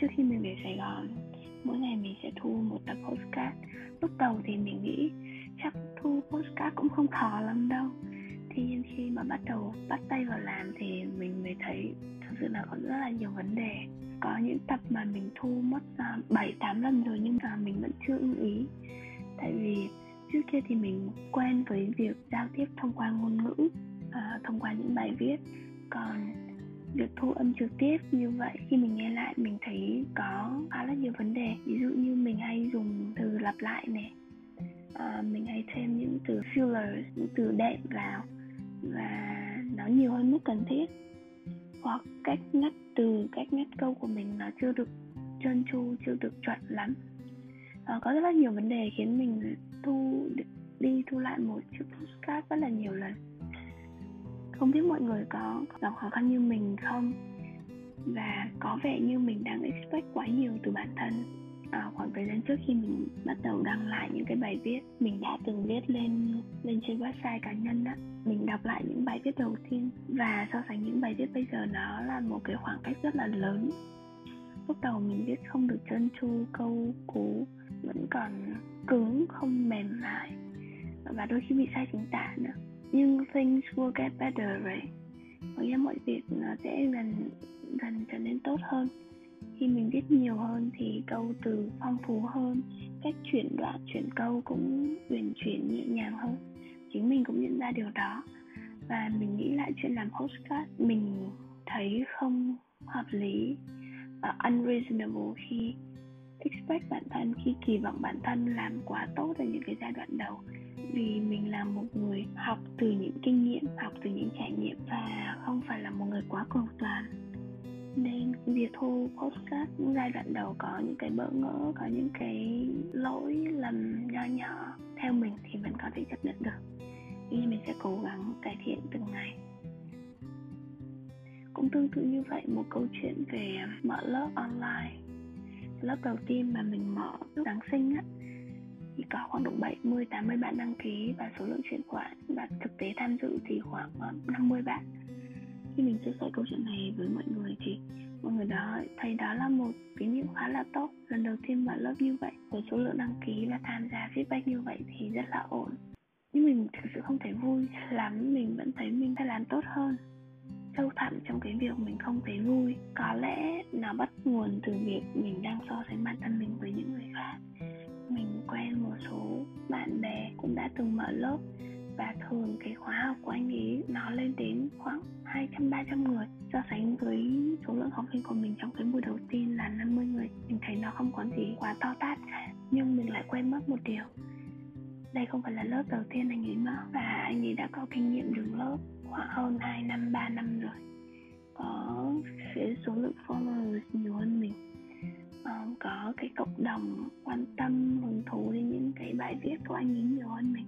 trước khi mình về Sài Gòn mỗi ngày mình sẽ thu một tập postcard. Lúc đầu thì mình nghĩ chắc thu postcard cũng không khó lắm đâu. Thế nhưng khi mà bắt đầu bắt tay vào làm thì mình mới thấy thực sự là có rất là nhiều vấn đề. Có những tập mà mình thu mất à, bảy tám lần rồi nhưng mà mình vẫn chưa ưng ý. Tại vì trước kia thì mình quen với việc giao tiếp thông qua ngôn ngữ uh, thông qua những bài viết. Còn việc thu âm trực tiếp. Như vậy khi mình nghe lại mình thấy có khá là nhiều vấn đề. Ví dụ như mình hay dùng từ lặp lại này. À, mình hay thêm những từ filler những từ đệm vào và nó nhiều hơn mức cần thiết. Hoặc cách ngắt từ cách ngắt câu của mình nó chưa được trơn tru chưa được chuẩn lắm. À, có rất là nhiều vấn đề khiến mình thu đi thu lại một chiếc postcard rất là nhiều lần không biết mọi người có gặp khó khăn như mình không? Và có vẻ như mình đang expect quá nhiều từ bản thân. À, khoảng thời gian trước khi mình bắt đầu đăng lại những cái bài viết mình đã từng viết lên lên trên website cá nhân đó mình đọc lại những bài viết đầu tiên. Và so sánh những bài viết bây giờ nó là một cái khoảng cách rất là lớn. Lúc đầu mình viết không được chân chu câu cú vẫn còn cứng không mềm mại. Và đôi khi bị sai chính tả nữa nhưng things will get better right? Có nghĩa mọi việc nó sẽ dần dần trở nên tốt hơn. Khi mình viết nhiều hơn thì câu từ phong phú hơn cách chuyển đoạn chuyển câu cũng uyển chuyển nhẹ nhàng hơn. Chính mình cũng nhận ra điều đó. Và mình nghĩ lại chuyện làm postcard mình thấy không hợp lý uh, unreasonable khi expect bản thân, khi kỳ vọng bản thân làm quá tốt ở những cái giai đoạn đầu. Vì mình là một người học từ những kinh nghiệm, học từ những trải nghiệm và không phải là một người quá cầu toàn. Nên việc thu podcast những giai đoạn đầu có những cái bỡ ngỡ, có những cái lỗi lầm nho nhỏ theo mình thì vẫn có thể chấp nhận được. Nhưng mình sẽ cố gắng cải thiện từng ngày. Cũng tương tự như vậy, một câu chuyện về mở lớp online lớp đầu tiên mà mình mở lúc Giáng sinh á, thì có khoảng độ 70 80 bạn đăng ký và số lượng chuyển khoản và thực tế tham dự thì khoảng ờ, 50 bạn. Khi mình chia sẻ câu chuyện này với mọi người thì mọi người đó thấy đó là một kinh nghiệm khá là tốt. Lần đầu tiên mở lớp như vậy với số lượng đăng ký và tham gia feedback như vậy thì rất là ổn. Nhưng mình thực sự không thấy vui lắm mình vẫn thấy mình phải làm tốt hơn. Sâu thẳm trong cái việc mình không thấy vui. Có lẽ bắt nguồn từ việc mình đang so sánh bản thân mình với những người khác. Mình quen một số bạn bè cũng đã từng mở lớp và thường cái khóa học của anh ấy nó lên đến khoảng 200 300 người. So sánh với số lượng học viên của mình trong cái buổi đầu tiên là 50 người. Mình thấy nó không có gì quá to tát cả, nhưng mình lại quên mất một điều. Đây không phải là lớp đầu tiên anh ấy mở và anh ấy đã có kinh nghiệm đứng lớp khoảng hơn 2 năm 3 năm rồi sẽ số lượng followers nhiều hơn mình. Uh, có cái cộng đồng quan tâm hứng thú đến những cái bài viết của anh ấy nhiều hơn mình.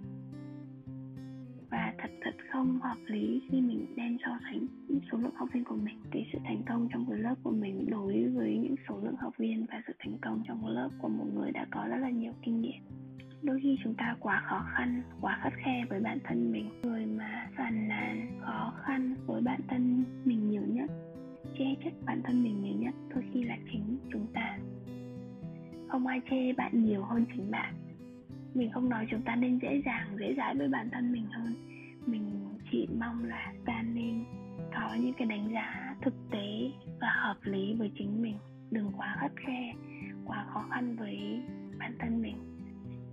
Và thật thật không hợp lý khi mình đem so sánh số lượng học viên của mình cái sự thành công trong cái lớp của mình đối với những số lượng học viên và sự thành công trong cái lớp của một người đã có rất là nhiều kinh nghiệm. Đôi khi chúng ta quá khó khăn quá khắt khe với bản thân mình người bản thân mình nhiều nhất, đôi khi là chính chúng ta. Không ai chê bạn nhiều hơn chính bạn. Mình không nói chúng ta nên dễ dàng, dễ dãi với bản thân mình hơn. Mình chỉ mong là ta nên có những cái đánh giá thực tế và hợp lý với chính mình. Đừng quá khắt khe, quá khó khăn với bản thân mình.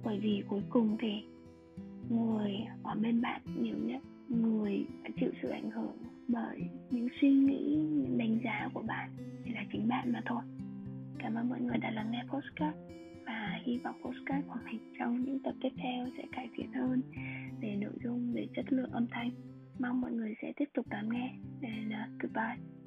Bởi vì cuối cùng thì, người ở bên bạn nhiều nhất người chịu sự ảnh hưởng bởi những suy nghĩ những đánh giá của bạn thì là chính bạn mà thôi. Cảm ơn mọi người đã lắng nghe postcard và hy vọng postcard của mình trong những tập tiếp theo sẽ cải thiện hơn về nội dung về chất lượng âm thanh. Mong mọi người sẽ tiếp tục đón nghe. And uh, goodbye.